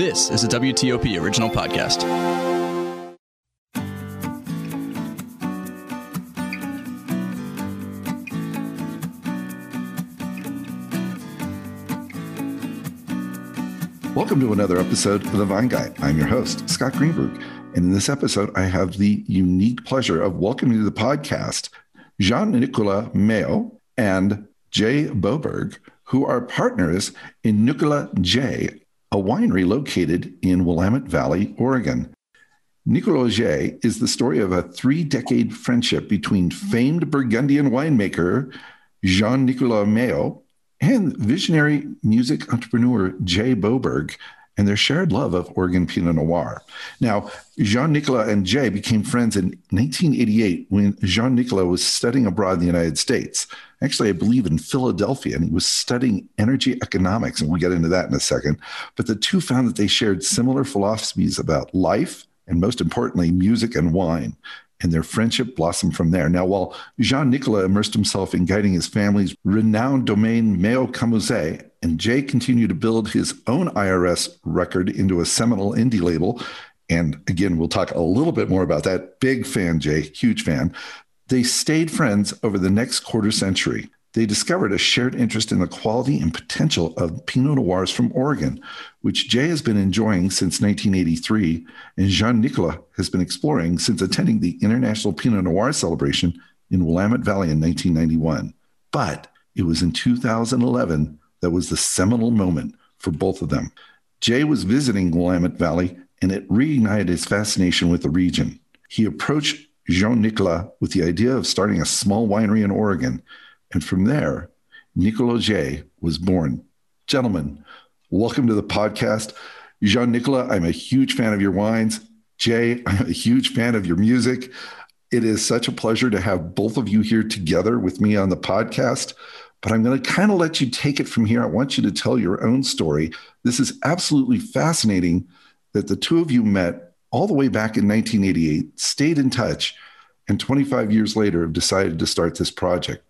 This is a WTOP original podcast. Welcome to another episode of The Vine Guy. I'm your host, Scott Greenberg. And in this episode, I have the unique pleasure of welcoming to the podcast Jean Nicolas Méo and Jay Boberg, who are partners in Nicola J, a winery located in Willamette Valley, Oregon. Nicolas-Jay is the story of a three decade friendship between famed Burgundian winemaker Jean Nicolas Méo and visionary music entrepreneur Jay Boberg and their shared love of Oregon Pinot Noir. Now, Jean Nicolas and Jay became friends in 1988 when Jean Nicolas was studying abroad in the United States. Actually, I believe in Philadelphia, and he was studying energy economics, and we'll get into that in a second. But the two found that they shared similar philosophies about life and, most importantly, music and wine and their friendship blossomed from there. Now, while Jean Nicolas immersed himself in guiding his family's renowned domain Méo-Camuzet, and Jay continued to build his own IRS record into a seminal indie label, and again, we'll talk a little bit more about that. Big fan, Jay, huge fan. They stayed friends over the next quarter century. They discovered a shared interest in the quality and potential of Pinot Noirs from Oregon, which Jay has been enjoying since 1983, and Jean Nicolas has been exploring since attending the International Pinot Noir celebration in Willamette Valley in 1991. But it was in 2011 that was the seminal moment for both of them. Jay was visiting Willamette Valley, and it reignited his fascination with the region. He approached Jean Nicolas with the idea of starting a small winery in Oregon and from there, Nicolas-Jay was born. Gentlemen, welcome to the podcast. Jean Nicolas, I'm a huge fan of your wines. Jay, I'm a huge fan of your music. It is such a pleasure to have both of you here together with me on the podcast. But I'm going to kind of let you take it from here. I want you to tell your own story. This is absolutely fascinating that the two of you met all the way back in 1988, stayed in touch, and 25 years later have decided to start this project.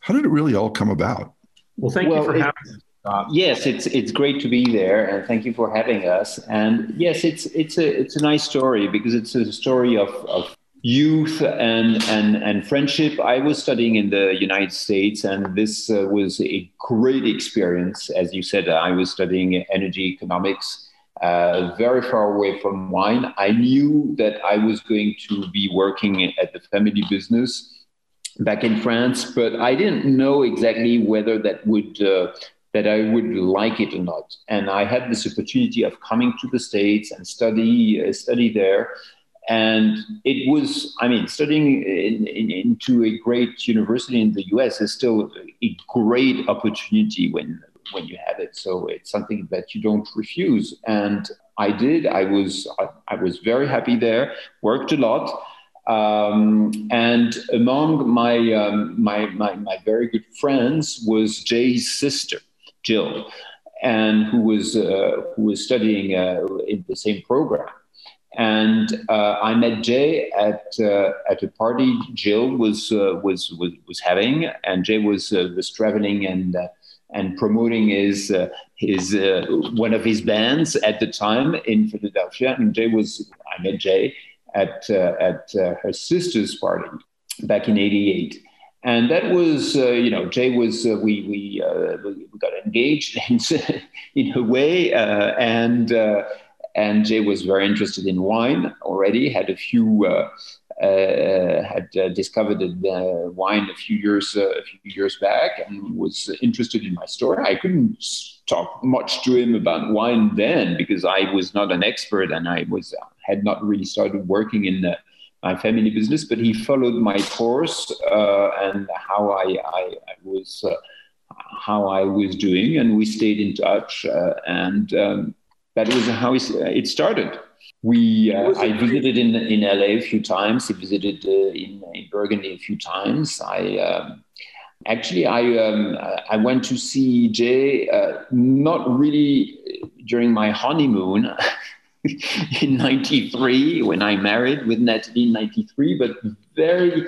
How did it really all come about? Well, thank well, you for it, having us. Uh, yes, it's it's great to be there, and thank you for having us. And yes, it's it's a it's a nice story because it's a story of, of youth and and and friendship. I was studying in the United States, and this uh, was a great experience. As you said, I was studying energy economics. Uh, very far away from wine. I knew that I was going to be working at the family business back in France, but I didn't know exactly whether that would uh, that I would like it or not. And I had this opportunity of coming to the States and study uh, study there. And it was, I mean, studying in, in, into a great university in the US is still a great opportunity when when you have it. So it's something that you don't refuse. And I did. I was I, I was very happy there. Worked a lot um, and among my, um, my, my, my, very good friends was Jay's sister, Jill, and who was, uh, who was studying uh, in the same program. And uh, I met Jay at, uh, at a party Jill was, uh, was, was, was having, and Jay was, uh, was traveling and, and promoting his, his, one of his bands at the time in Philadelphia. And Jay was, I met Jay at, uh, at uh, her sister's party back in 88. And that was, uh, you know, Jay was, we, we, we got engaged in, a way. and, and Jay was very interested in wine already, had a few, uh, uh, had uh, discovered wine a few years a few years back, and was interested in my story. I couldn't talk much to him about wine then because I was not an expert and I was had not really started working in the, my family business, but he followed my course uh, and how I, I, I was uh, how I was doing, and we stayed in touch, uh, and um, that was how it started. We uh, I visited in in LA a few times. He visited uh, in, in Burgundy a few times. I. Um, Actually, I um, I went to see Jay uh, not really during my honeymoon. in 93 when I married with Natalie in 93, but very,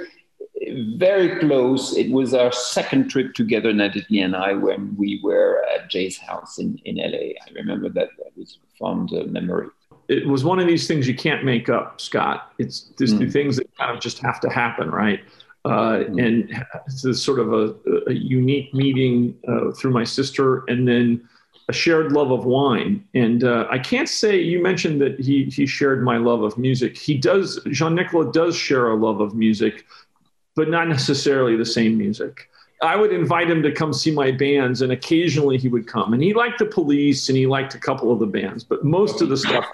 very close. It was our second trip together, Natalie and I, when we were at Jay's house in, in LA. I remember that. That was a fond uh, memory. It was one of these things you can't make up, Scott. It's just mm. the things that kind of just have to happen, right? Uh, mm. And it's sort of a, a unique meeting uh, through my sister, and then a shared love of wine. And uh, I can't say you mentioned that he he shared my love of music. He does. Jean Nicolas does share a love of music, but not necessarily the same music. I would invite him to come see my bands, and occasionally he would come. And he liked the Police, and he liked a couple of the bands, but most of the stuff.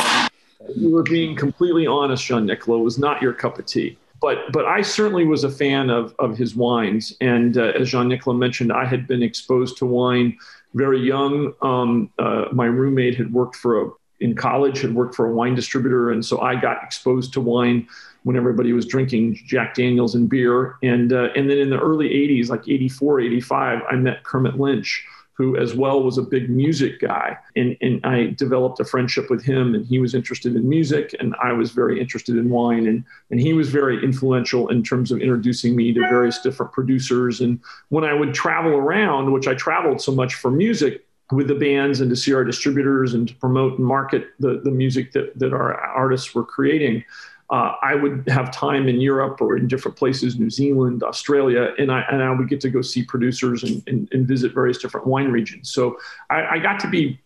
You were being completely honest, Jean Nicolas, was not your cup of tea but but I certainly was a fan of of his wines. And uh, as Jean Nicolas mentioned, I had been exposed to wine very young. Um, uh, my roommate had worked for a in college had worked for a wine distributor, and so I got exposed to wine when everybody was drinking Jack Daniels and beer. And uh, and then in the early '80s, like '84, '85, I met Kermit Lynch who as well was a big music guy. And, and I developed a friendship with him, and he was interested in music, and I was very interested in wine. And, and he was very influential in terms of introducing me to various different producers. And when I would travel around, which I traveled so much for music, with the bands and to see our distributors and to promote and market the, the music that, that our artists were creating uh, I would have time in Europe or in different places, New Zealand, Australia, and I, and I would get to go see producers and, and, and visit various different wine regions. So I, I got to be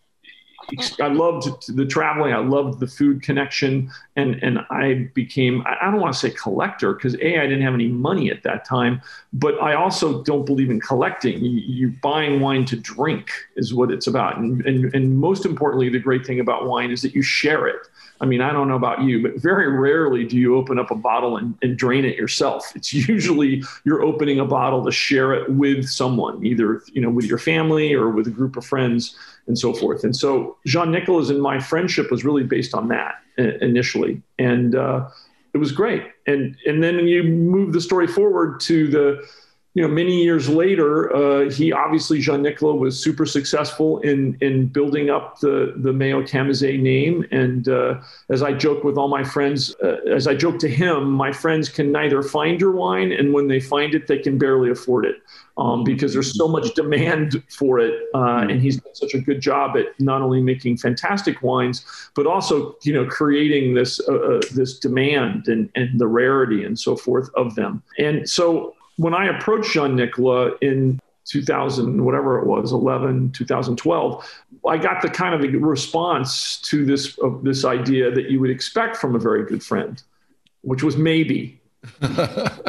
I loved the traveling. I loved the food connection, and and I became I don't want to say collector because a I didn't have any money at that time, but I also don't believe in collecting. You, you buying wine to drink is what it's about, and, and and most importantly, the great thing about wine is that you share it. I mean, I don't know about you, but very rarely do you open up a bottle and, and drain it yourself. It's usually you're opening a bottle to share it with someone, either you know with your family or with a group of friends and so forth. And so Jean Nicolas and my friendship was really based on that initially, and uh, it was great. And and then you move the story forward to the you know, many years later, uh, he obviously Jean Nicolas was super successful in in building up the the Méo-Camuzet name. And uh, as I joke with all my friends, uh, as I joke to him, my friends can neither find your wine, and when they find it, they can barely afford it um, because there's so much demand for it. Uh, and he's done such a good job at not only making fantastic wines, but also you know creating this uh, uh, this demand and and the rarity and so forth of them. And so when I approached Jean Nicolas in 2000, whatever it was, 11, 2012, I got the kind of response to this, uh, this idea that you would expect from a very good friend, which was maybe. what,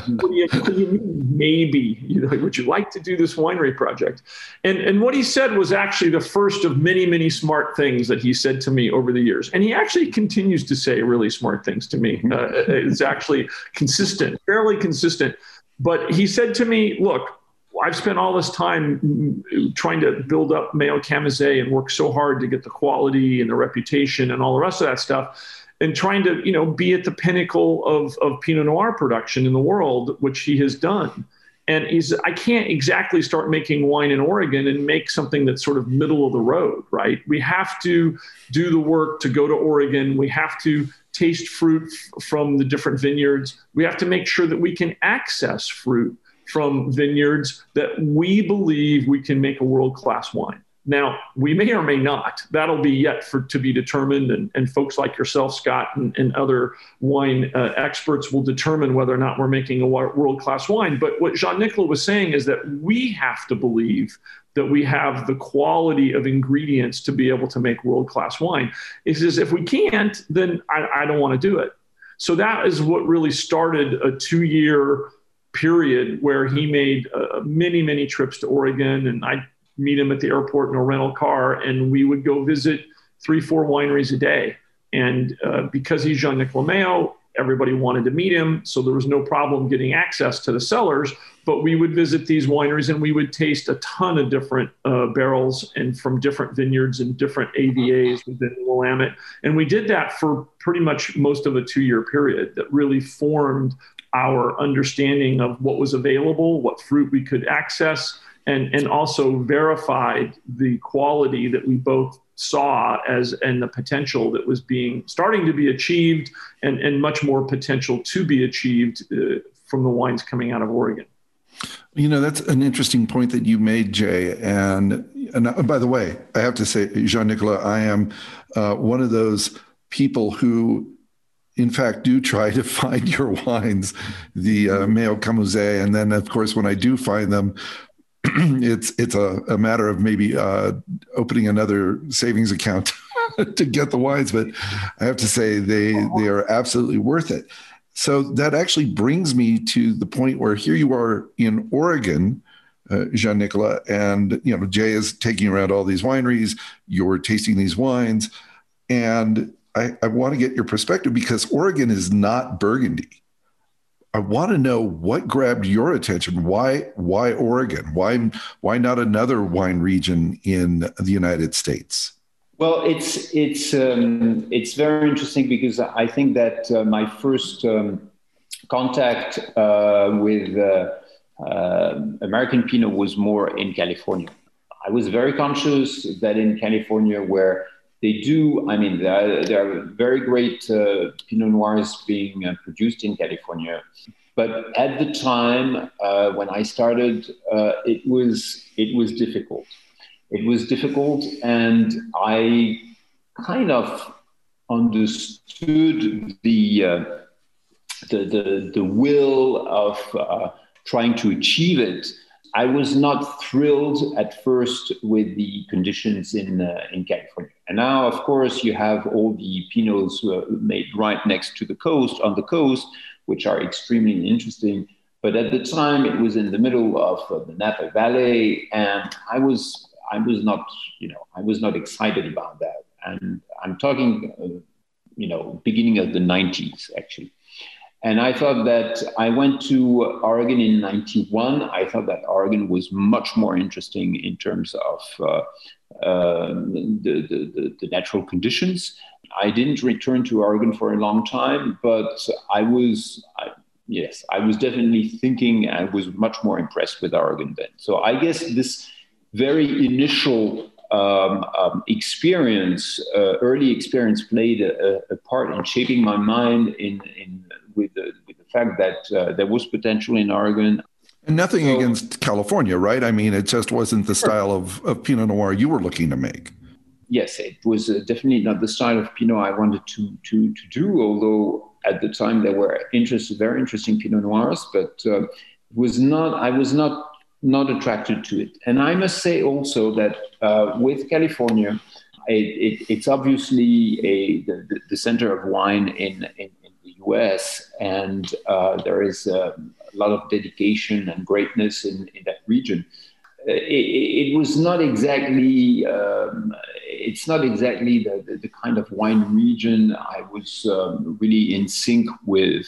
do you, what, do you, mean maybe? You know, would you like to do this winery project? And and what he said was actually the first of many many smart things that he said to me over the years. And he actually continues to say really smart things to me. Uh, it's actually consistent fairly consistent but he said to me, Look, I've spent all this time trying to build up Méo-Camuzet and work so hard to get the quality and the reputation and all the rest of that stuff and trying to you know be at the pinnacle of, of pinot noir production in the world which he has done. And he's i can't exactly start making wine in oregon and make something that's sort of middle of the road right? We have to do the work to go to oregon. We have to taste fruit from the different vineyards. We have to make sure that we can access fruit from vineyards that we believe we can make a world class wine. Now, we may or may not. That'll be yet for to be determined, and, and folks like yourself, Scott, and, and other wine uh, experts will determine whether or not we're making a world class wine. But what Jean Nicolas was saying is that we have to believe that we have the quality of ingredients to be able to make world class wine. He says, if we can't, then I, I don't want to do it. So that is what really started a two year period where he made uh, many, many trips to Oregon. And I'd meet him at the airport in a rental car, and we would go visit three, four wineries a day. And uh, because he's Jean Nicolas Méo, everybody wanted to meet him. So there was no problem getting access to the cellars. But we would visit these wineries and we would taste a ton of different uh, barrels and from different vineyards and different AVAs within Willamette. And we did that for pretty much most of a two year period that really formed our understanding of what was available, what fruit we could access, and, and also verified the quality that we both saw as and the potential that was being starting to be achieved and, and much more potential to be achieved uh, from the wines coming out of Oregon. You know, that's an interesting point that you made, Jay. And, and by the way, I have to say, Jean Nicolas, I am uh, one of those people who, in fact, do try to find your wines, the uh, Méo-Camuzet. And then, of course, when I do find them, it's it's a, a matter of maybe uh, opening another savings account to get the wines. But I have to say, they they are absolutely worth it. So that actually brings me to the point where here you are in Oregon, uh, Jean Nicolas, and you know Jay is taking around all these wineries. You're tasting these wines, and I, I want to get your perspective because Oregon is not Burgundy. I want to know what grabbed your attention. Why why Oregon? Why why not another wine region in the United States? Well, it's it's um, it's very interesting because I think that uh, my first um, contact uh, with uh, uh, American Pinot was more in California. I was very conscious that in California, where they do, I mean, there are, there are very great uh, Pinot Noirs being uh, produced in California. But at the time when I started, it was it was difficult it was difficult, and I kind of understood the uh, the, the, the will of uh, trying to achieve it. I was not thrilled at first with the conditions in uh, in California, and now, of course, you have all the pinots uh, made right next to the coast on the coast, which are extremely interesting. But at the time, it was in the middle of uh, the Napa Valley, and I was I was not, you know, I was not excited about that. And I'm talking, uh, you know, beginning of the 90s actually. And I thought that I went to Oregon in 91. I thought that Oregon was much more interesting in terms of uh, uh, the, the, the, natural conditions. I didn't return to Oregon for a long time, but I was, I, yes, I was definitely thinking I was much more impressed with Oregon then. So I guess this very initial um, um, experience, uh, early experience, played a, a, part in shaping my mind in, in with, the, with the fact that uh, there was potential in Oregon. And nothing so, against California, right? I mean, it just wasn't the style of, of Pinot Noir you were looking to make. Yes, it was uh, definitely not the style of Pinot I wanted to to to do. Although at the time there were interest, very interesting Pinot Noirs, but uh, was not. I was not not attracted to it. And I must say also that uh, with California, it, it, it's obviously a, the, the, center of wine in, in, US, and uh, there is a lot of dedication and greatness in, in that region. Uh, it, it, was not exactly um, it's not exactly the, the, the, kind of wine region I was um, really in sync with.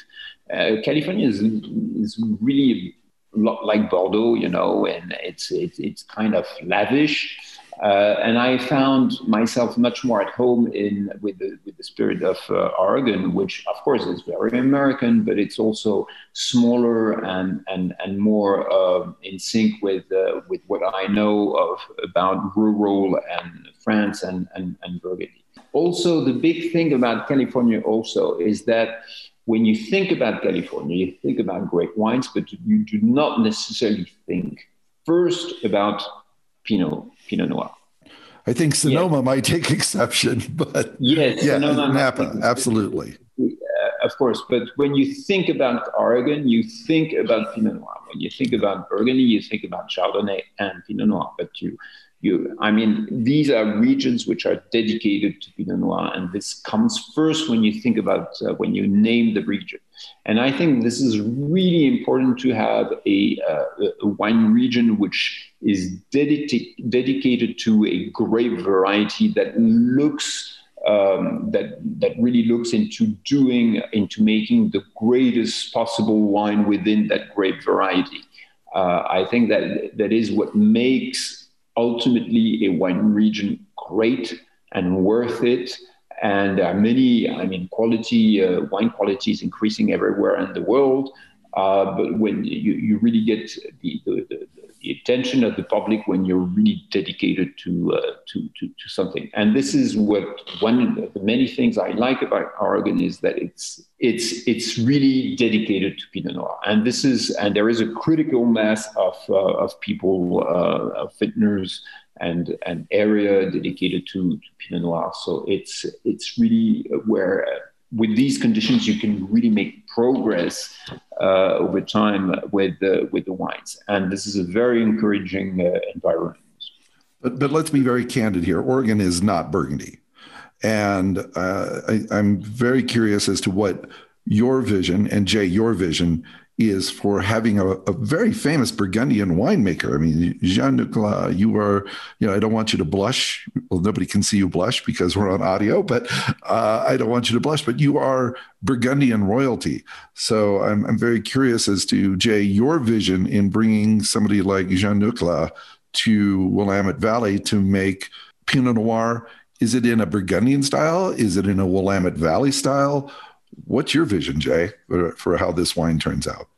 Uh, California is, is really a lot like Bordeaux, you know, and it's it's, it's kind of lavish. Uh, and I found myself much more at home in with the with the spirit of uh, Oregon, which of course is very American, but it's also smaller and and and more uh, in sync with uh, with what I know of about rural and France and and, and Burgundy. Also, the big thing about California also is that when you think about California, you think about great wines, but you do not necessarily think first about Pinot, Pinot Noir. I think Sonoma yeah. might take exception, but yes, yeah, Sonoma Napa, absolutely. Uh, of course, but when you think about Oregon, you think about Pinot Noir. When you think about Burgundy, you think about Chardonnay and Pinot Noir. But you you, I mean, these are regions which are dedicated to Pinot Noir, and this comes first when you think about uh, when you name the region. And I think this is really important to have a, uh, a wine region which is dedicated dedicated to a grape variety that looks um, that that really looks into doing into making the greatest possible wine within that grape variety. Uh, I think that that is what makes ultimately a wine region great and worth it. And there are many, I mean, quality, uh, wine quality is increasing everywhere in the world. Uh, but when you, you really get the, the, the, the attention of the public when you're really dedicated to, uh, to, to, to, something. And this is what one of the many things I like about Oregon is that it's, it's, it's really dedicated to Pinot Noir. And this is, and there is a critical mass of, uh, of people, uh, of vintners and an area dedicated to, to Pinot Noir. So it's, it's really where with these conditions, you can really make progress uh, over time with the, with the wines. And this is a very encouraging uh, environment. But, but let's be very candid here. Oregon is not Burgundy. And uh, I, I'm very curious as to what your vision and Jay, your vision is for having a, a, very famous Burgundian winemaker. I mean, Jean Nicolas, you are, you know, I don't want you to blush. Well, nobody can see you blush because we're on audio, but uh, I don't want you to blush, but you are Burgundian royalty. So I'm, I'm very curious as to, Jay, your vision in bringing somebody like Jean Nicolas to Willamette Valley to make Pinot Noir. Is it in a Burgundian style? Is it in a Willamette Valley style? What's your vision, Jay, for, how this wine turns out?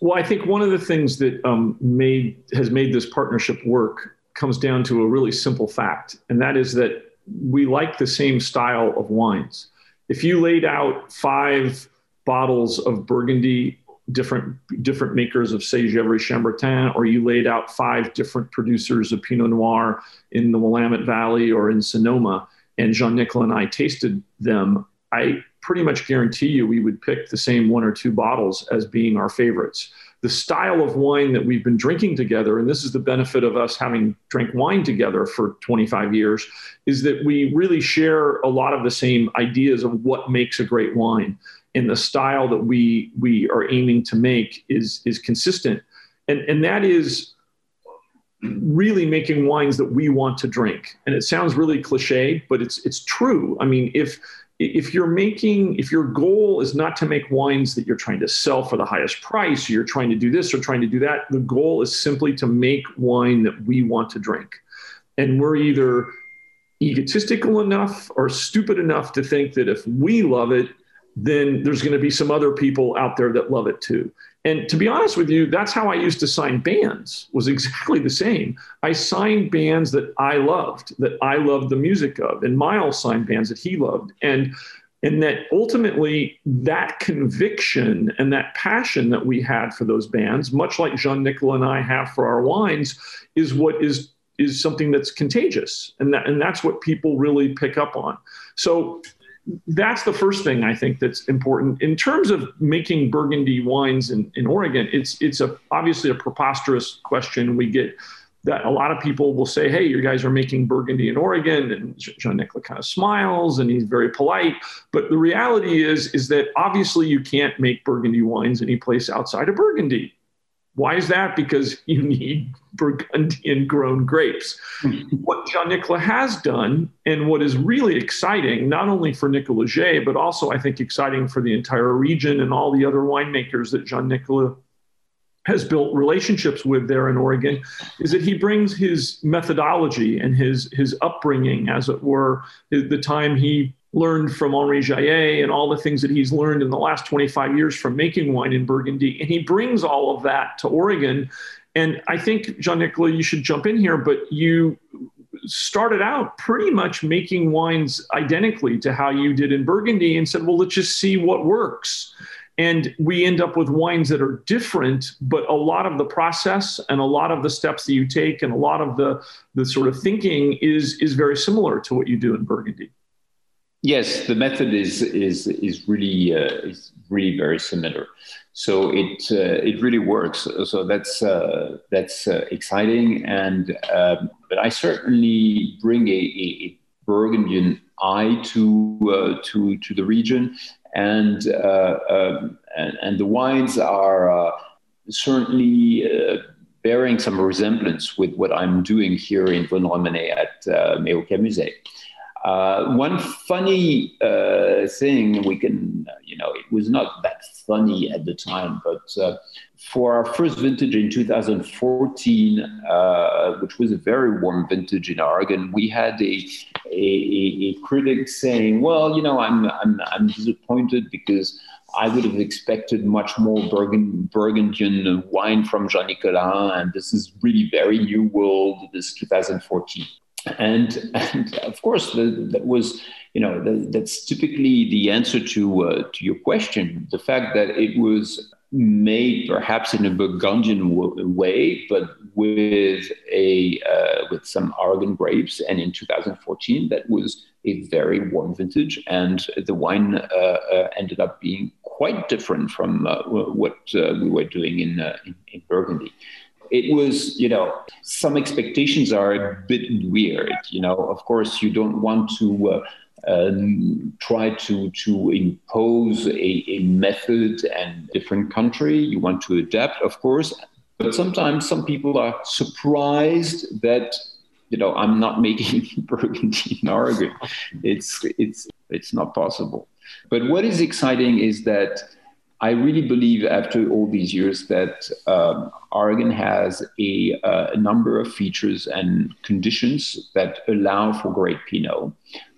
Well, I think one of the things that um, made has made this partnership work comes down to a really simple fact, and that is that we like the same style of wines. If you laid out five bottles of Burgundy, different different makers of Gevrey Chambertin, or you laid out five different producers of Pinot Noir in the Willamette Valley or in Sonoma, and Jean Nicolas and I tasted them, I pretty much guarantee you we would pick the same one or two bottles as being our favorites. The style of wine that we've been drinking together, and this is the benefit of us having drank wine together for 25 years, is that we really share a lot of the same ideas of what makes a great wine. And the style that we we are aiming to make is is consistent. And, and that is really making wines that we want to drink. And it sounds really cliche, but it's it's true. I mean, if if you're making if your goal is not to make wines that you're trying to sell for the highest price you're trying to do this or trying to do that the goal is simply to make wine that we want to drink. And we're either egotistical enough or stupid enough to think that if we love it then there's going to be some other people out there that love it too and to be honest with you, that's how I used to sign bands, was exactly the same. I signed bands that I loved, that I loved the music of, and Miles signed bands that he loved. And and that ultimately that conviction and that passion that we had for those bands, much like Jean Nicolas and I have for our wines, is what is is something that's contagious. And that and that's what people really pick up on. So that's the first thing I think that's important in terms of making Burgundy wines in, in Oregon. It's it's a obviously a preposterous question. We get that a lot of people will say, "Hey, you guys are making Burgundy in Oregon," and Jean Nicolas kind of smiles and he's very polite. But the reality is is that obviously you can't make Burgundy wines any place outside of Burgundy. Why is that? Because you need Burgundian grown grapes. what Jean Nicolas has done, and what is really exciting, not only for Nicolas-Jay, but also I think exciting for the entire region and all the other winemakers that Jean Nicolas has built relationships with there in Oregon, is that he brings his methodology and his his upbringing, as it were, the time he learned from Henri Jayer and all the things that he's learned in the last 25 years from making wine in Burgundy. And he brings all of that to Oregon. And I think, Jean Nicolas, you should jump in here, but you started out pretty much making wines identically to how you did in Burgundy and said, well, let's just see what works. And we end up with wines that are different, but a lot of the process and a lot of the steps that you take and a lot of the, the sort of thinking is, is very similar to what you do in Burgundy. Yes, the method is is is really uh, is really very similar. So it uh, it really works. So that's uh, that's uh, exciting. And um, but I certainly bring a, a Burgundian eye to uh, to to the region, and uh, um, and, and, the wines are certainly. bearing some resemblance with what I'm doing here in Vosne-Romanée at uh, Musée. Uh, one funny uh, thing we can, uh, you know, it was not that funny at the time, but uh, for our first vintage in 2014, uh, which was a very warm vintage in Oregon, we had a, a, a, critic saying, well, you know, I'm, I'm, I'm disappointed because I would have expected much more Burgund- Burgundian wine from Jean Nicolas, and this is really very new world. This 2014, and and of course the, that was you know the, that's typically the answer to uh, to your question. The fact that it was made perhaps in a Burgundian way, but with a uh, with some Oregon grapes, and in 2014 that was a very warm vintage, and the wine uh, uh, ended up being quite different from uh, what uh, we were doing in, in, in Burgundy it was, you know, some expectations are a bit weird. You know, of course, you don't want to uh, um, try to to impose a, a method and different country. You want to adapt, of course, but sometimes some people are surprised that you know I'm not making Burgundy in Oregon. It's it's it's not possible. But what is exciting is that I really believe after all these years that um, has a, uh, a, number of features and conditions that allow for great Pinot.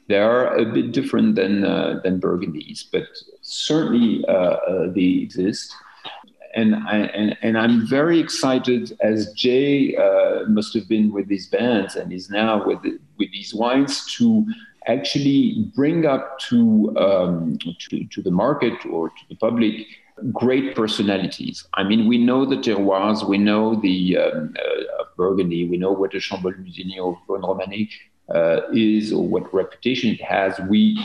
They are a bit different than uh, than Burgundies, but certainly uh, uh, they exist. And, I, and, and I'm very excited, as Jay uh, must have been with these bands and is now with, with these wines, to actually bring up to, um, to, to the market or to the public great personalities. I mean, we know the terroirs, we know the um, uh, of Burgundy, we know what the Chambolle Musigny or Vosne uh, is or what reputation it has. We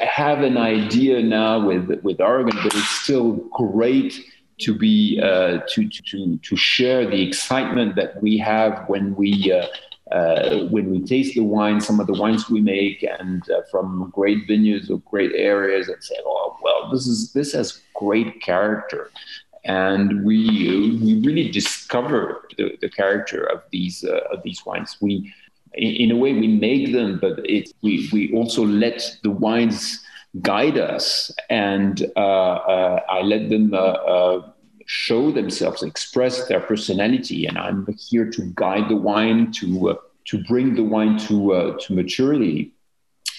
have an idea now with with Oregon, but it's still great to be uh, to, to to share the excitement that we have when we. Uh, when we taste the wine, some of the wines we make, and uh, from great vineyards or great areas, and say, "Oh, well, this is this has great character," and we we really discover the, the character of these uh, of these wines. We in a way we make them, but it, we, we also let the wines guide us, and uh, uh, I let them uh, show themselves, express their personality, and I'm here to guide the wine to uh, to bring the wine to to maturity.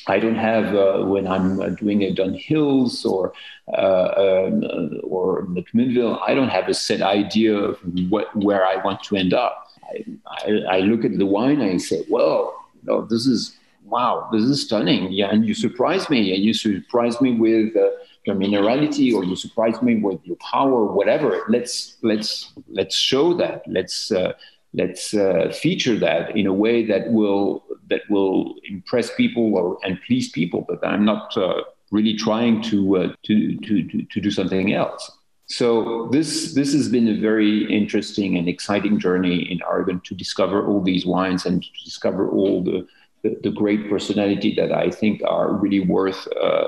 I don't have uh, when I'm doing it on hills or uh, um, or McMinnville. I don't have a set idea of what where I want to end up. I, I, look at the wine and I say, well, this is wow, this is stunning. Yeah, and you surprise me, and you surprise me with uh, your minerality, or you surprise me with your power, whatever. Let's let's let's show that. Let's uh, let's uh, feature that in a way that will that will impress people or and please people. But I'm not uh, really trying to, uh, to to to to do something else. So this this has been a very interesting and exciting journey in Oregon to discover all these wines and to discover all the the, the great personality that I think are really worth uh,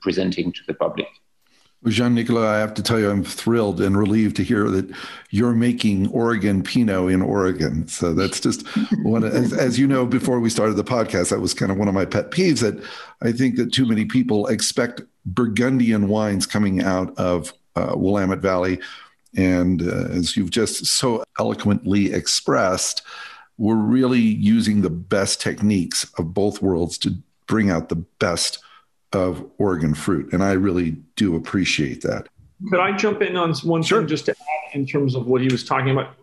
presenting to the public. Jean Nicolas, I have to tell you, I'm thrilled and relieved to hear that you're making Oregon Pinot in Oregon. So that's just one, as, as, you know, before we started the podcast, that was kind of one of my pet peeves that I think that too many people expect Burgundian wines coming out of uh, Willamette Valley. And uh, as you've just so eloquently expressed, we're really using the best techniques of both worlds to bring out the best of Oregon fruit. And I really do appreciate that. Could I jump in on one sure. thing just to add in terms of what he was talking about?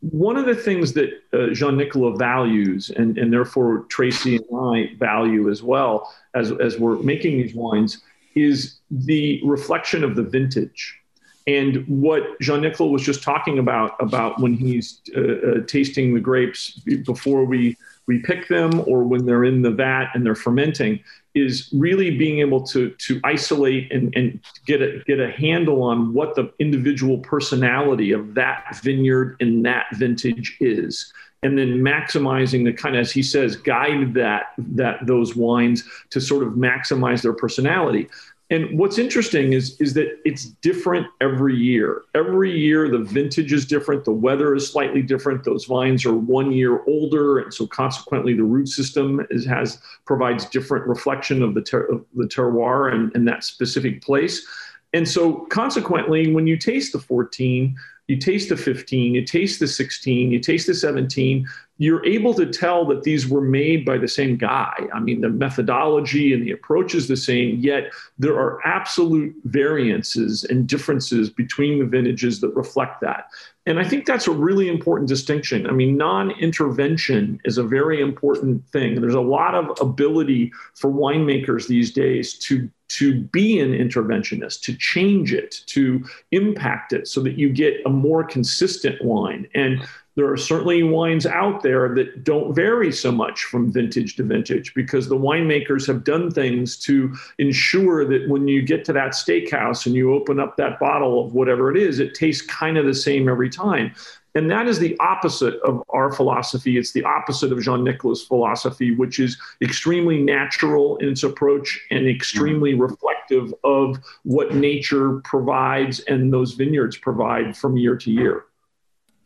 One of the things that uh, Jean Nicolas values, and, and therefore Tracy and I value as well as, as we're making these wines, is the reflection of the vintage. And what Jean Nicolas was just talking about, about when he's uh, uh, tasting the grapes before we, we pick them or when they're in the vat and they're fermenting, is really being able to, to isolate and, and get, a, get a handle on what the individual personality of that vineyard and that vintage is. And then maximizing the kind of as he says guide that that those wines to sort of maximize their personality and what's interesting is is that it's different every year. Every year the vintage is different, the weather is slightly different. Those vines are one year older, and so consequently the root system is, has provides different reflection of the ter- of the terroir and, and that specific place. And so consequently, when you taste the 14, you taste the 15, you taste the 16, you taste the 17, you're able to tell that these were made by the same guy. I mean, the methodology and the approach is the same, yet there are absolute variances and differences between the vintages that reflect that. And I think that's a really important distinction. I mean, non intervention is a very important thing. There's a lot of ability for winemakers these days to to be an interventionist, to change it, to impact it so that you get a more consistent wine. And there are certainly wines out there that don't vary so much from vintage to vintage because the winemakers have done things to ensure that when you get to that steakhouse and you open up that bottle of whatever it is, it tastes kind of the same every time. And that is the opposite of our philosophy. It's the opposite of Jean Nicolas' philosophy, which is extremely natural in its approach and extremely mm-hmm. reflective of what nature provides and those vineyards provide from year to year.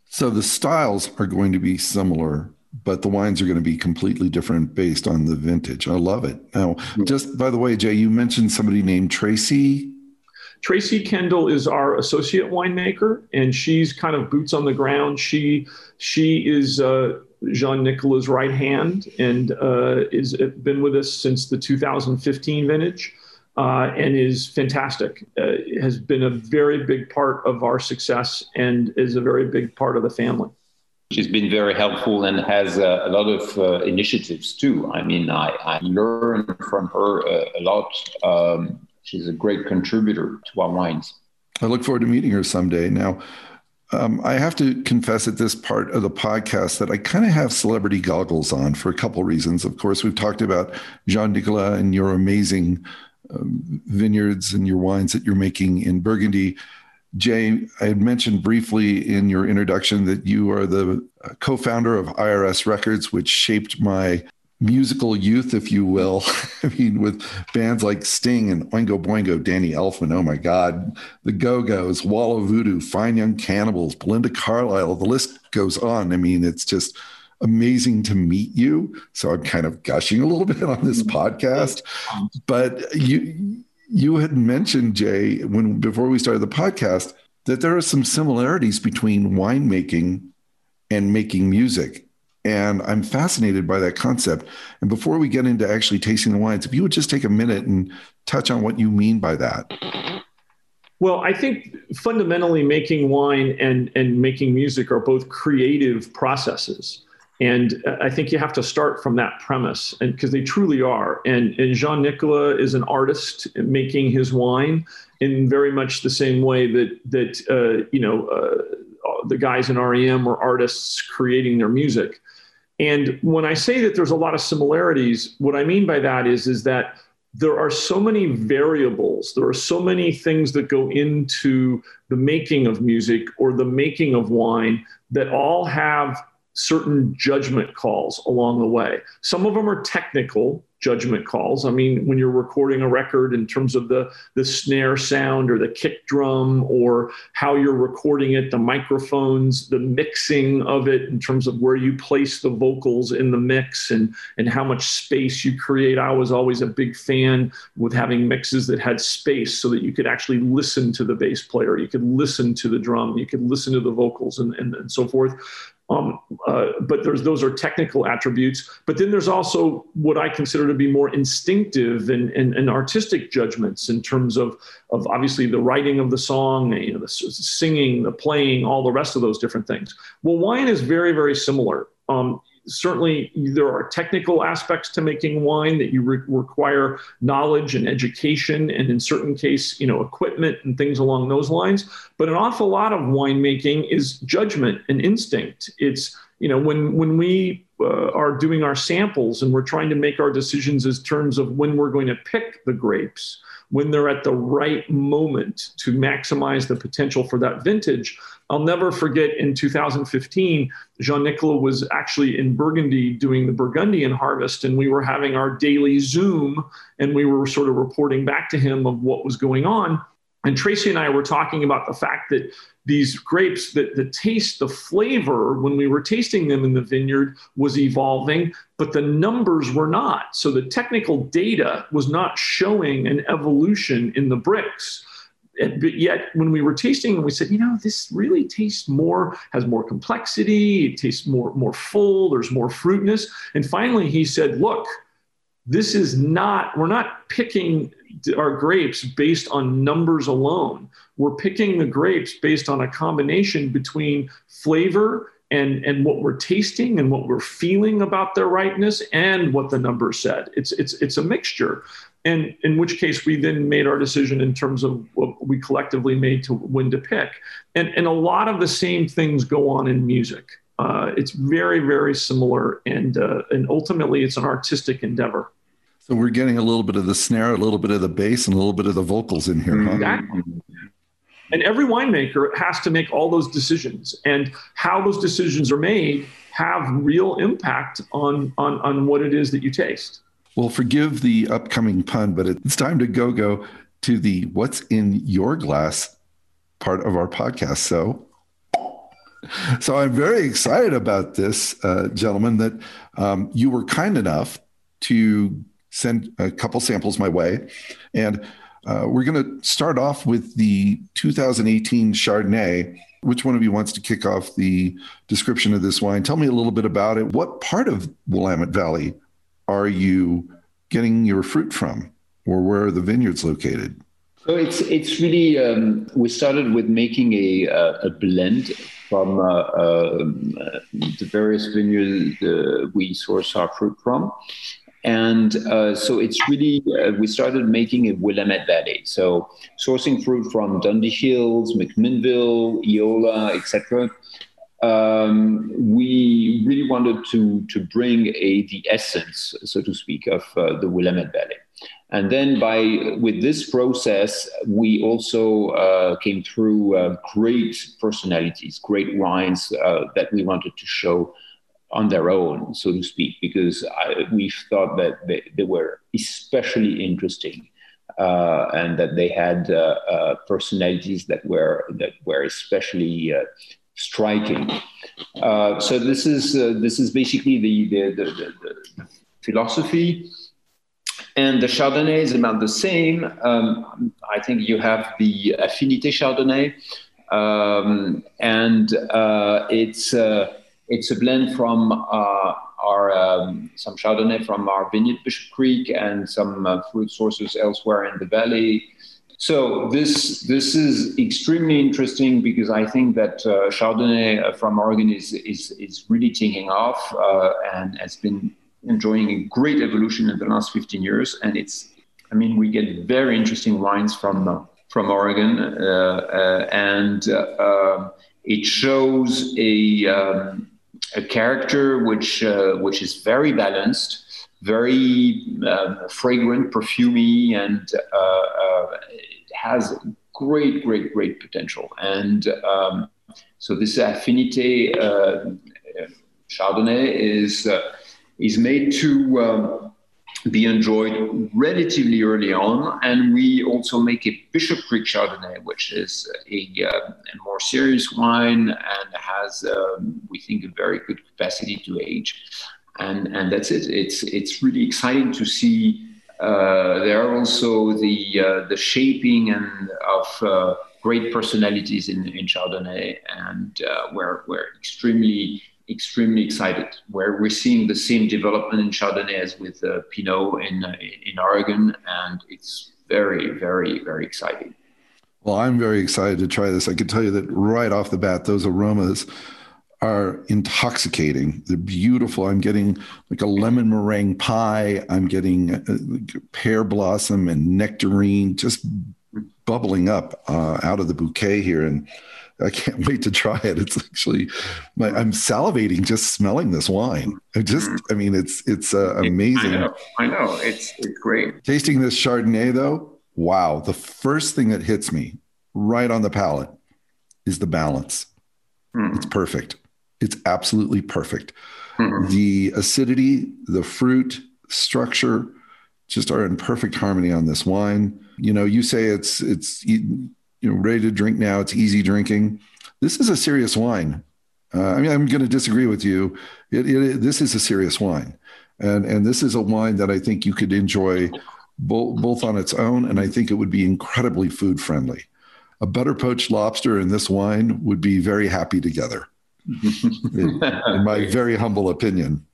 So the styles are going to be similar, but the wines are going to be completely different based on the vintage. I love it. Now, mm-hmm. just by the way, Jay, you mentioned somebody named Tracy Tracy Kendall is our associate winemaker, and she's kind of boots on the ground. She she is uh, Jean Nicolas' right hand, and uh, is uh, been with us since the 2015 vintage, uh, and is fantastic. Uh, has been a very big part of our success, and is a very big part of the family. She's been very helpful and has uh, a lot of uh, initiatives too. I mean, I, I learned from her uh, a lot. Um, she's a great contributor to our wines. I look forward to meeting her someday. Now, um, I have to confess at this part of the podcast that I kind of have celebrity goggles on for a couple reasons. Of course, we've talked about Jean Nicolas and your amazing um, vineyards and your wines that you're making in Burgundy. Jay, I had mentioned briefly in your introduction that you are the uh, co founder of IRS Records, which shaped my musical youth, if you will. I mean, with bands like Sting and Oingo Boingo, Danny Elfman, oh my God, the Go Go's, Wall of Voodoo, Fine Young Cannibals, Belinda Carlisle, the list goes on. I mean, it's just amazing to meet you. So I'm kind of gushing a little bit on this mm-hmm. podcast. Mm-hmm. But you you had mentioned, Jay, when before we started the podcast, that there are some similarities between winemaking and making music. And I'm fascinated by that concept. And before we get into actually tasting the wines, if you would just take a minute and touch on what you mean by that. Well, I think fundamentally making wine and, and making music are both creative processes. And I think you have to start from that premise, and because they truly are. And, and Jean Nicolas is an artist making his wine in very much the same way that that uh, you know uh, the guys in REM were artists creating their music. And when I say that there's a lot of similarities, what I mean by that is, is that there are so many variables, there are so many things that go into the making of music or the making of wine that all have certain judgment calls along the way. Some of them are technical, judgment calls. I mean, when you're recording a record in terms of the, the snare sound or the kick drum or how you're recording it, the microphones, the mixing of it in terms of where you place the vocals in the mix and, and how much space you create. I was always a big fan with having mixes that had space so that you could actually listen to the bass player, you could listen to the drum, you could listen to the vocals and, and, and so forth. Um, uh, but there's those are technical attributes. But then there's also what I consider to be more instinctive and, and, and artistic judgments in terms of of obviously the writing of the song, you know, the singing, the playing, all the rest of those different things. Well, wine is very very similar. Um, certainly there are technical aspects to making wine that you re- require knowledge and education and in certain case you know equipment and things along those lines. But an awful lot of winemaking is judgment and instinct. It's you know when when we uh, are doing our samples and we're trying to make our decisions as terms of when we're going to pick the grapes when they're at the right moment to maximize the potential for that vintage I'll never forget in 2015, Jean Nicolas was actually in Burgundy doing the Burgundian harvest, and we were having our daily Zoom, and we were sort of reporting back to him of what was going on. And Tracy and I were talking about the fact that these grapes, that the taste, the flavor, when we were tasting them in the vineyard, was evolving, but the numbers were not. So the technical data was not showing an evolution in the Brix but yet when we were tasting and we said you know this really tastes more has more complexity it tastes more more full there's more fruitness. And finally he said look this is not we're not picking our grapes based on numbers alone. We're picking the grapes based on a combination between flavor and and what we're tasting and what we're feeling about their ripeness and what the numbers said. It's it's it's a mixture and in which case we then made our decision in terms of what we collectively made to when to pick. And and a lot of the same things go on in music. Uh, it's very very similar and uh, and ultimately it's an artistic endeavor. So we're getting a little bit of the snare a little bit of the bass and a little bit of the vocals in here huh? exactly. and every winemaker has to make all those decisions. And how those decisions are made have real impact on on on what it is that you taste well, forgive the upcoming pun, but it's time to go go to the what's in your glass part of our podcast. So, so I'm very excited about this, uh, gentlemen, that um, you were kind enough to send a couple samples my way. And uh, we're going to start off with the 2018 Chardonnay. Which one of you wants to kick off the description of this wine? Tell me a little bit about it. What part of Willamette Valley are you getting your fruit from, or where are the vineyards located? So it's it's really um, we started with making a uh, a blend from uh, uh, the various vineyards we source our fruit from, and uh, so it's really uh, we started making a Willamette Valley. So sourcing fruit from Dundee Hills, McMinnville, Eola, etc um, we really wanted to to bring a the essence, so to speak, of uh, the Willamette Valley. And then by with this process, we also uh, came through uh, great personalities, great wines uh, that we wanted to show on their own, so to speak, because I, we thought that they, they, were especially interesting. Uh, and that they had uh, personalities that were that were especially striking. Uh, so this is uh, this is basically the the, the, the, the, philosophy, and the Chardonnay is about the same. Um, I think you have the Affinité Chardonnay, um, and uh, it's uh, it's a blend from uh, our um, some Chardonnay from our vineyard Bishop Creek and some uh, fruit sources elsewhere in the valley. So this this is extremely interesting because I think that uh, Chardonnay uh, from Oregon is is, is really taking off uh, and has been enjoying a great evolution in the last 15 years. And it's, I mean, we get very interesting wines from uh, from Oregon, uh, uh, and it shows a um, a character which which is very balanced very fragrant, perfumy, and uh, uh, has great, great, great potential. And um, so this Affinité uh, Chardonnay is is made to um, be enjoyed relatively early on. And we also make a Bishop Creek Chardonnay, which is a, uh, a more serious wine and has, um, we think, a very good capacity to age and and that's it. It's it's really exciting to see. Uh, there are also the uh, the shaping and of uh, great personalities in, in Chardonnay, and we're we're extremely extremely excited. Where we're seeing the same development in Chardonnay as with uh, Pinot in in Oregon, and it's very very very exciting. Well, I'm very excited to try this. I can tell you that right off the bat, those aromas are intoxicating. They're beautiful. I'm getting like a lemon meringue pie. I'm getting uh, pear blossom and nectarine just bubbling up uh, out of the bouquet here. And I can't wait to try it. It's actually, my, I'm salivating just smelling this wine. I just, I mean, it's it's uh, amazing. I know, I know. It's it's great. Tasting this Chardonnay though, wow! The first thing that hits me right on the palate is the balance. Mm. It's perfect. It's absolutely perfect. Mm-hmm. The acidity, the fruit structure just are in perfect harmony on this wine. You know, you say it's it's you know ready to drink now. It's easy drinking. This is a serious wine. Uh, I mean, I'm going to disagree with you. It, it, this is a serious wine, and and this is a wine that I think you could enjoy both both on its own, and I think it would be incredibly food friendly. a butter poached lobster and this wine would be very happy together, in, in, my very humble opinion.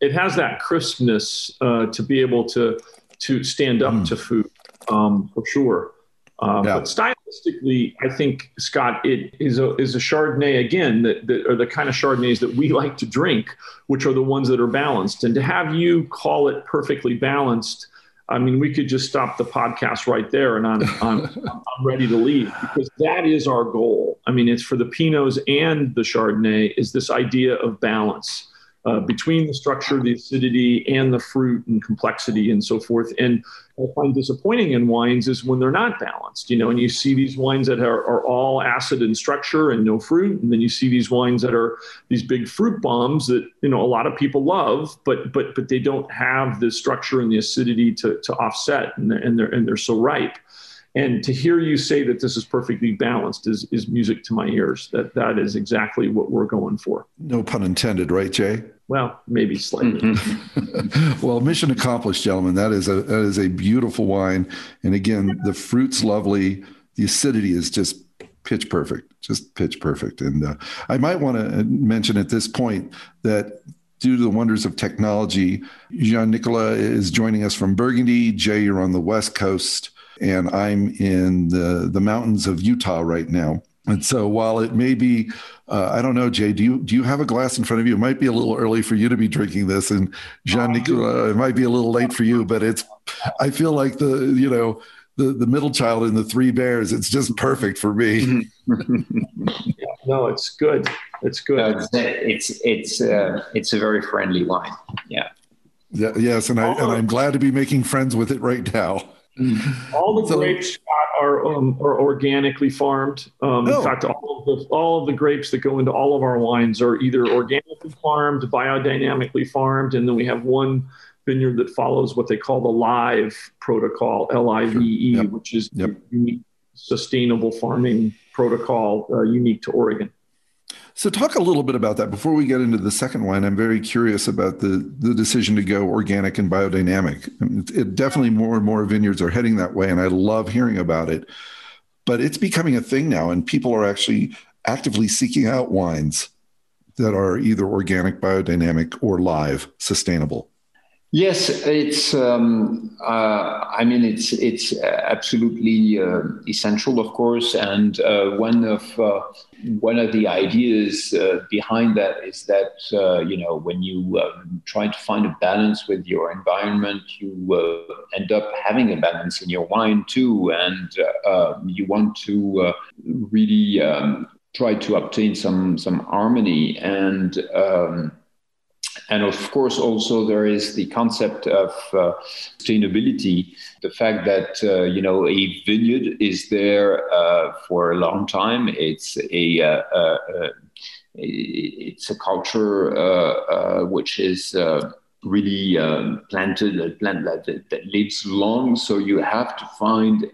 It has that crispness uh, to be able to to stand up mm. to food um, for sure. Uh, yeah. But stylistically, I think Scott, it is a is a Chardonnay again that, that are the kind of Chardonnays that we like to drink, which are the ones that are balanced. And to have you call it perfectly balanced, I mean, we could just stop the podcast right there, and I'm I'm, I'm ready to leave because that is our goal. I mean, it's for the Pinots and the Chardonnay is this idea of balance uh, between the structure, the acidity, and the fruit and complexity and so forth. And I find disappointing in wines is when they're not balanced, you know, and you see these wines that are, are all acid in structure and no fruit. And then you see these wines that are these big fruit bombs that, you know, a lot of people love, but, but, but they don't have the structure and the acidity to, to offset and they're, and they're, and they're so ripe. And to hear you say that this is perfectly balanced is, is music to my ears. That that is exactly what we're going for. No pun intended, right, Jay? Well, maybe slightly. Mm-hmm. well, mission accomplished, gentlemen. That is a that is a beautiful wine, and again, the fruit's lovely. The acidity is just pitch perfect, just pitch perfect. And uh, I might want to mention at this point that due to the wonders of technology, Jean Nicolas is joining us from Burgundy. Jay, you're on the West Coast, and I'm in the the mountains of Utah right now. And so while it may be, uh, I don't know, Jay, do you do you have a glass in front of you? It might be a little early for you to be drinking this, and Jean Nicolas, it might be a little late for you, but it's. I feel like the you know the the middle child in the three bears. It's just perfect for me. no, it's good. It's good. Uh, it's it's uh, it's a very friendly wine. Yeah. Yeah. Yes, and I and I'm glad to be making friends with it right now. All the so, grapes are um, are organically farmed. Um, oh. In fact, all of the all of the grapes that go into all of our wines are either organically farmed, biodynamically farmed, and then we have one vineyard that follows what they call the Live protocol, L I V E, which is yep. unique sustainable farming protocol uh, unique to Oregon. So, talk a little bit about that before we get into the second wine. I'm very curious about the the decision to go organic and biodynamic. It, it, definitely more and more vineyards are heading that way, and I love hearing about it. But it's becoming a thing now, and people are actually actively seeking out wines that are either organic, biodynamic, or live, sustainable. Yes, it's. Um, uh, I mean, it's it's absolutely uh, essential, of course. And uh, one of uh, one of the ideas uh, behind that is that uh, you know when you um, try to find a balance with your environment, you end up having a balance in your wine too, and you want to really um, try to obtain some some harmony and. Um, and of course, also there is the concept of uh, sustainability. The fact that uh, you know a vineyard is there uh, for a long time. It's a uh, uh, uh, it's a culture which is really um, planted a plant that, that, lives long. So you have to find a,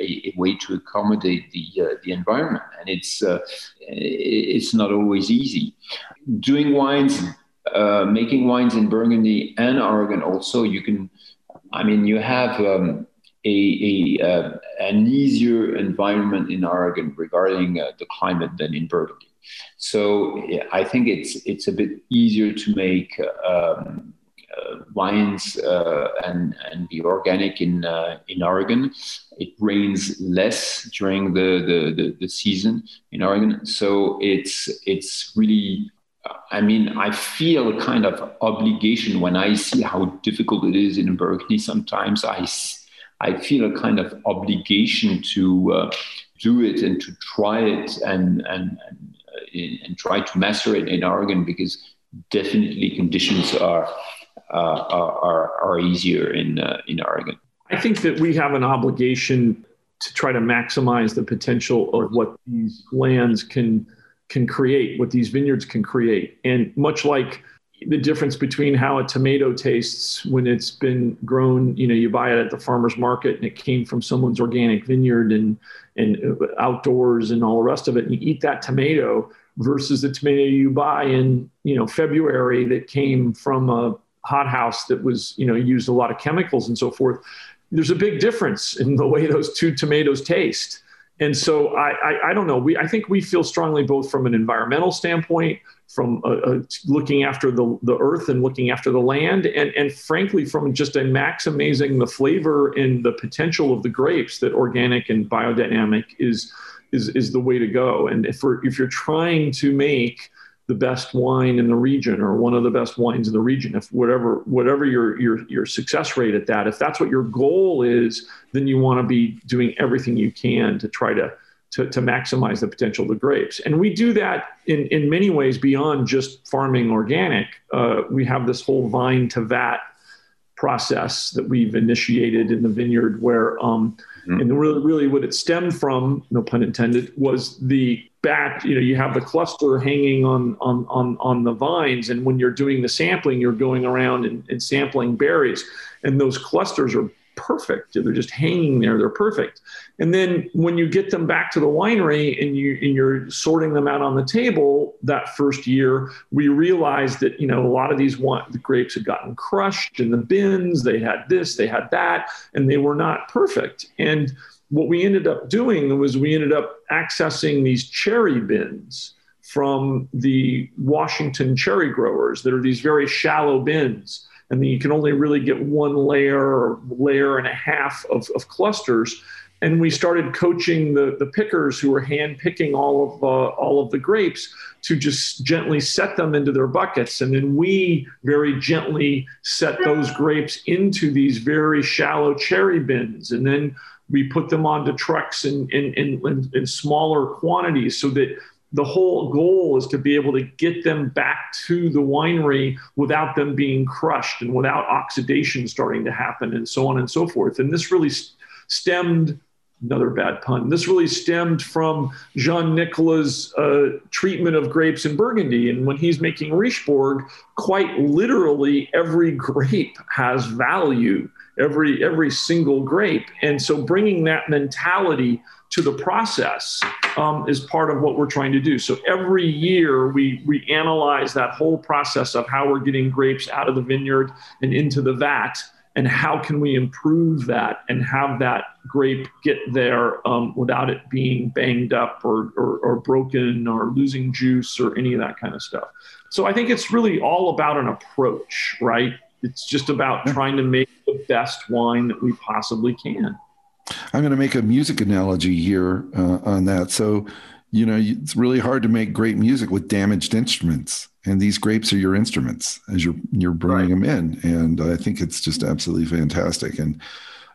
a, a way to accommodate the the environment, and it's it's not always easy. Doing wines uh, making wines in Burgundy and Oregon also, you can, I mean, you have um, a, a uh, an easier environment in Oregon regarding uh, the climate than in Burgundy. So I think it's it's a bit easier to make um, uh, wines uh, and and be organic in uh, in Oregon. It rains less during the, the, the the season in Oregon, so it's it's really I mean, I feel a kind of obligation when I see how difficult it is in Burgundy. Sometimes I, I feel a kind of obligation to uh, do it and to try it and, and, and, and, try to master it in Oregon because definitely conditions are, uh, are, are, easier in, uh, in Oregon. I think that we have an obligation to try to maximize the potential of what these lands can can create, what these vineyards can create. And much like the difference between how a tomato tastes when it's been grown, you know, you buy it at the farmer's market and it came from someone's organic vineyard and, and uh, outdoors and all the rest of it. And you eat that tomato versus the tomato you buy in, you know, February that came from a hothouse that was, you know, used a lot of chemicals and so forth. There's a big difference in the way those two tomatoes taste and so I, I, I, don't know. We I think we feel strongly both from an environmental standpoint, from uh, uh, looking after the, the earth and looking after the land, and and frankly from just a maximizing the flavor and the potential of the grapes that organic and biodynamic is is is the way to go. And if if you're trying to make the best wine in the region or one of the best wines in the region. If whatever whatever your your your success rate at that if that's what your goal is then you want to be doing everything you can to try to to, to maximize the potential of the grapes. And we do that in in many ways beyond just farming organic. Uh, we have this whole vine to vat process that we've initiated in the vineyard where um, mm-hmm. and really really what it stemmed from no pun intended was the back you know you have the cluster hanging on on on, on the vines and when you're doing the sampling you're going around and, and sampling berries and those clusters are perfect. They're just hanging there. They're perfect. And then when you get them back to the winery and you and you're sorting them out on the table that first year we realized that you know a lot of these wine, the grapes had gotten crushed in the bins. They had this they had that and they were not perfect. And what we ended up doing was we ended up accessing these cherry bins from the Washington cherry growers that are these very shallow bins. And then you can only really get one layer or layer and a half of, of clusters. And we started coaching the, the pickers who were hand picking all of, uh, all of the grapes to just gently set them into their buckets. And then we very gently set those grapes into these very shallow cherry bins. And then we put them onto trucks in, in, in, in, smaller quantities so that the whole goal is to be able to get them back to the winery without them being crushed and without oxidation starting to happen and so on and so forth. And this really stemmed another bad pun. This really stemmed from Jean Nicolas' uh, treatment of grapes in Burgundy. And when he's making Richebourg, quite literally every grape has value every every single grape. And so bringing that mentality to the process um, is part of what we're trying to do. So every year we we analyze that whole process of how we're getting grapes out of the vineyard and into the vat, and how can we improve that and have that grape get there um, without it being banged up or, or, or broken or losing juice or any of that kind of stuff. So I think it's really all about an approach, right? It's just about trying to make the best wine that we possibly can. I'm going to make a music analogy here uh, on that. So, you know, it's really hard to make great music with damaged instruments, and these grapes are your instruments as you're you're bringing right. them in, and I think it's just absolutely fantastic. And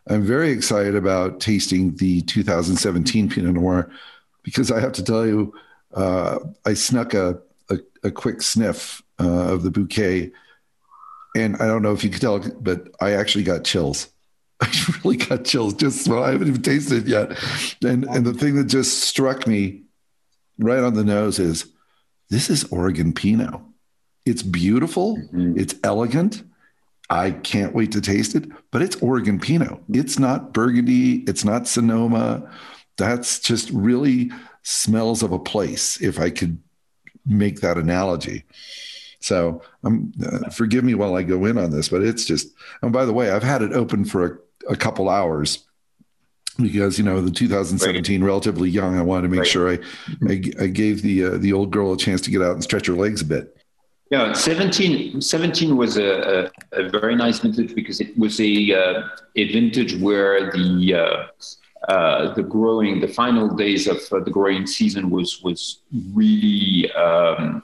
I'm very excited about tasting the 2017 Pinot Noir because I have to tell you, uh, I snuck a, a, a quick sniff uh, of the bouquet and I don't know if you could tell, but I actually got chills. I really got chills just well, I haven't even tasted it yet. And and the thing that just struck me right on the nose is this is Oregon Pinot. It's beautiful, mm-hmm. it's elegant. I can't wait to taste it, but it's Oregon Pinot. It's not Burgundy, it's not Sonoma. That's just really smells of a place, if I could make that analogy. So um, uh, forgive me while I go in on this, but it's just, and by the way, I've had it open for a, a couple hours because, you know, the 2017 right. relatively young, I wanted to make right. sure I, I, I, gave the, uh, the old girl a chance to get out and stretch her legs a bit. Yeah, 17, 17 was a, a, a very nice vintage because it was a, uh, a vintage where the, uh, uh, the growing, the final days of uh, the growing season was was really um,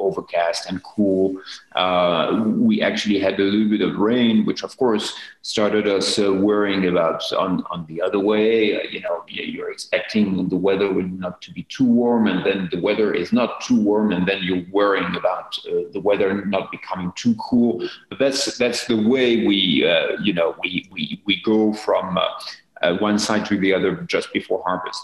overcast and cool. Uh, we actually had a little bit of rain, which of course started us uh, worrying about on, on the other way. Uh, you know, you're expecting the weather not to be too warm, and then the weather is not too warm, and then you're worrying about uh, the weather not becoming too cool. But that's that's the way we uh, you know we we we go from. one side to the other just before harvest.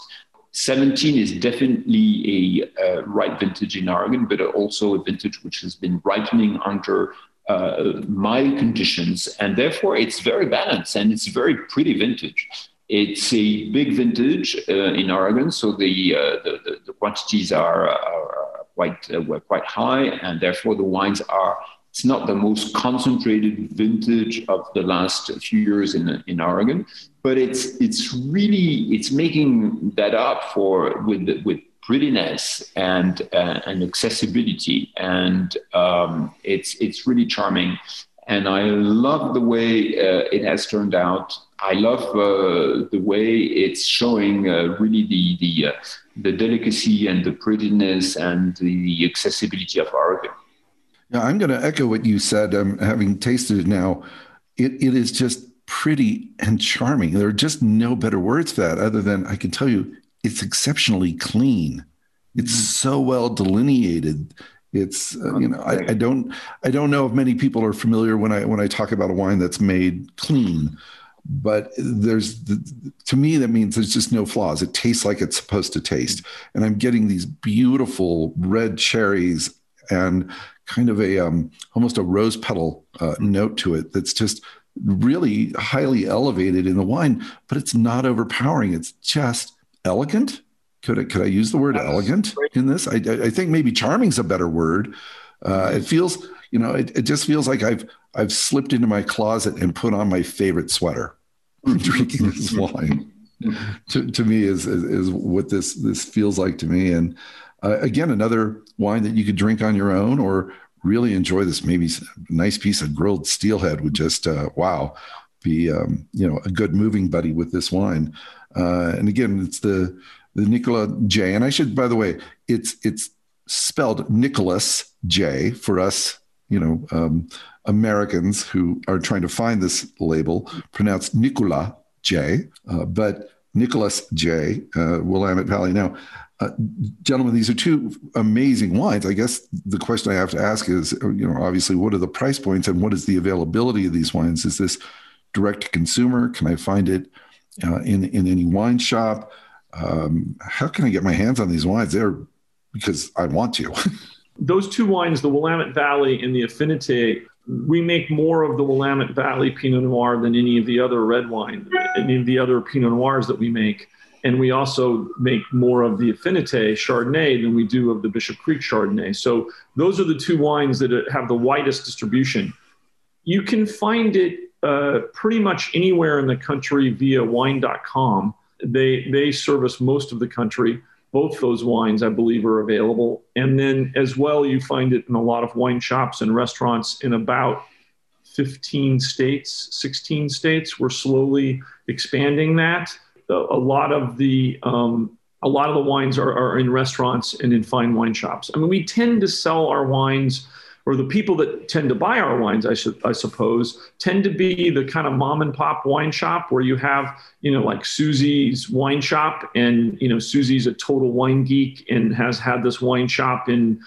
17 is definitely a uh, right vintage in Oregon, but also a vintage which has been ripening under uh, mild conditions, and therefore it's very balanced and it's very pretty vintage. It's a big vintage uh, in Oregon, so the, uh, the, the, the, quantities are, are quite uh, were quite high, and therefore the wines are it's not the most concentrated vintage of the last few years in in Oregon, but it's it's really it's making that up for with with prettiness and uh, and accessibility, and um, it's it's really charming. And I love the way uh, it has turned out. I love uh, the way it's showing uh, really the the uh, the delicacy and the prettiness and the accessibility of Oregon. Yeah, I'm going to echo what you said. Um, having tasted it now, it, it is just pretty and charming. There are just no better words for that other than I can tell you it's exceptionally clean. It's mm-hmm. so well delineated. It's uh, you know I, I, don't I don't know if many people are familiar when I when I talk about a wine that's made clean, but there's the, to me that means there's just no flaws. It tastes like it's supposed to taste, and I'm getting these beautiful red cherries and kind of a um, almost a rose petal uh, note to it that's just really highly elevated in the wine, but it's not overpowering. It's just elegant. Could I, could I use the word That's elegant great. in this? I, I think maybe charming's a better word. Uh, it feels, you know, it, it just feels like I've I've slipped into my closet and put on my favorite sweater, drinking this wine. to, to me is, is, is what this this feels like to me. And uh, again, another wine that you could drink on your own or really enjoy this. Maybe a nice piece of grilled steelhead would just uh, wow be um, you know a good moving buddy with this wine. Uh, and again, it's the the Nicola J. And I should, by the way, it's it's spelled Nicholas J. For us, you know, um, Americans who are trying to find this label, pronounced Nicolas J. Uh, but Nicolas-Jay Uh, Willamette Valley. Now, uh, gentlemen, these are two amazing wines. I guess the question I have to ask is, you know, obviously, what are the price points and what is the availability of these wines? Is this direct to consumer? Can I find it uh, in in any wine shop? Um, how can I get my hands on these wines? They're because I want to. Those two wines, the Willamette Valley and the Affinity, we make more of the Willamette Valley Pinot Noir than any of the other red wine, any of the other Pinot Noirs that we make. And we also make more of the Affinité Chardonnay than we do of the Bishop Creek Chardonnay. So those are the two wines that have the widest distribution. You can find it uh, pretty much anywhere in the country via wine.com. They, they service most of the country. Both those wines, I believe, are available. And then as well, you find it in a lot of wine shops and restaurants in about 15 states, 16 states. We're slowly expanding that a lot of the um, a lot of the wines are, are in restaurants and in fine wine shops. I mean, we tend to sell our wines, or the people that tend to buy our wines, I should, I suppose, tend to be the kind of mom and pop wine shop where you have, you know, like Susie's wine shop, and you know, Susie's a total wine geek and has had this wine shop in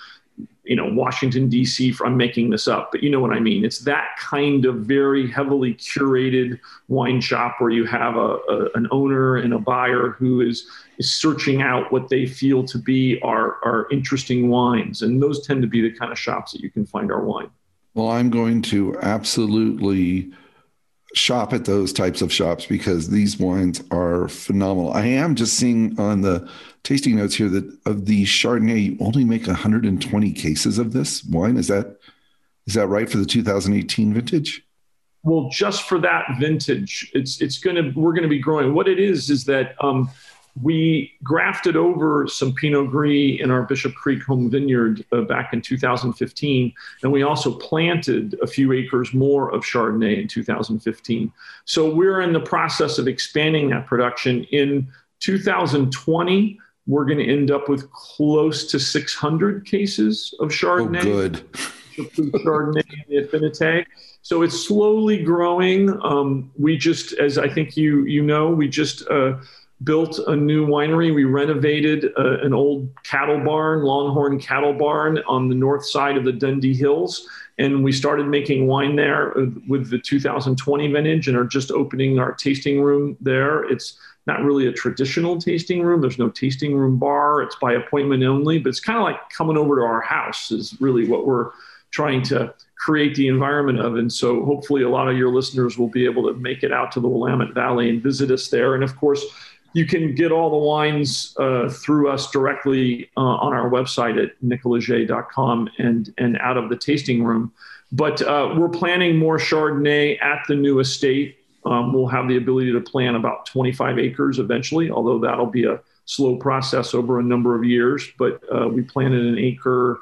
you know Washington D.C. I'm making this up, but you know what I mean. It's that kind of very heavily curated wine shop where you have a, a, an owner and a buyer who is is searching out what they feel to be our our interesting wines, and those tend to be the kind of shops that you can find our wine. Well, I'm going to absolutely shop at those types of shops because these wines are phenomenal. I am just seeing on the tasting notes here that of the Chardonnay, you only make 120 cases of this wine. Is that is that right for the 2018 vintage? Well, just for that vintage, it's it's gonna we're gonna be growing. What it is is that um, we grafted over some Pinot Gris in our Bishop Creek home vineyard uh, back in 2015, and we also planted a few acres more of Chardonnay in 2015. So we're in the process of expanding that production. In 2020, we're going to end up with close to 600 cases of Chardonnay. Oh, good. Chardonnay and the Affinité. So it's slowly growing. Um, we just, as I think you you know, we just uh, built a new winery. We renovated uh, an old cattle barn, Longhorn cattle barn, on the north side of the Dundee Hills, and we started making wine there with the 2020 vintage, and are just opening our tasting room there. It's not really a traditional tasting room. There's no tasting room bar. It's by appointment only, but it's kind of like coming over to our house. Is really what we're trying to create the environment of. And so hopefully a lot of your listeners will be able to make it out to the Willamette Valley and visit us there. And of course, you can get all the wines uh, through us directly uh, on our website at nicolas-jay.com and, and out of the tasting room. But uh, we're planning more Chardonnay at the new estate. Um, we'll have the ability to plant about 25 acres eventually, although that'll be a slow process over a number of years. But uh, we planted an acre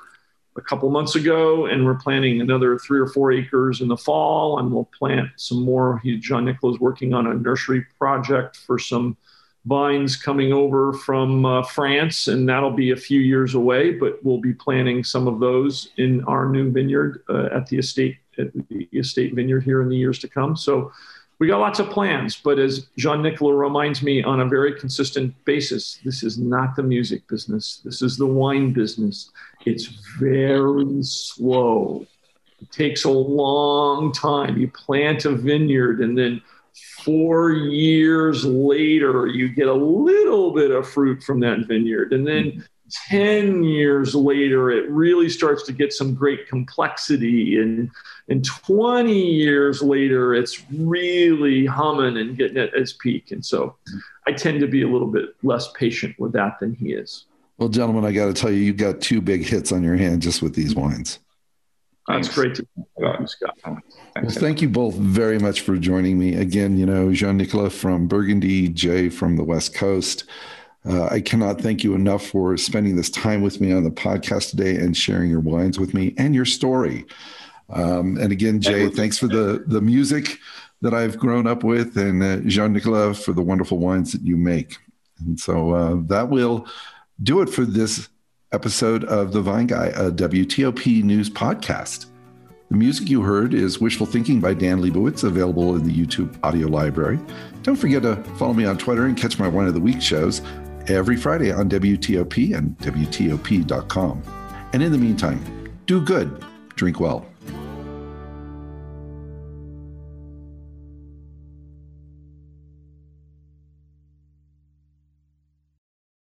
a couple months ago, and we're planting another three or four acres in the fall, and we'll plant some more. He, Jean is working on a nursery project for some vines coming over from uh, France, and that'll be a few years away. But we'll be planting some of those in our new vineyard uh, at the estate at the estate vineyard here in the years to come. So we got lots of plans, but as Jean Nicolas reminds me on a very consistent basis, this is not the music business. This is the wine business. It's very slow. It takes a long time. You plant a vineyard and then four years later, you get a little bit of fruit from that vineyard. And then hmm. 10 years later, it really starts to get some great complexity. And, and 20 years later, it's really humming and getting at its peak. And so I tend to be a little bit less patient with that than he is. Well, gentlemen, I got to tell you, you've got two big hits on your hand just with these wines. That's great to you, Scott. Well, thank you both very much for joining me. Again, you know, Jean Nicolas from Burgundy, Jay from the West Coast. Uh, I cannot thank you enough for spending this time with me on the podcast today and sharing your wines with me and your story. Um, and again, Jay, thanks for the the music that I've grown up with, and uh, Jean Nicolas for the wonderful wines that you make. And so uh, that will do it for this episode of The Vine Guy, a WTOP news podcast. The music you heard is Wishful Thinking by Dan Lebowitz, available in the YouTube audio library. Don't forget to follow me on Twitter and catch my Wine of the Week shows every Friday on WTOP and WTOP.com. And in the meantime, do good, drink well.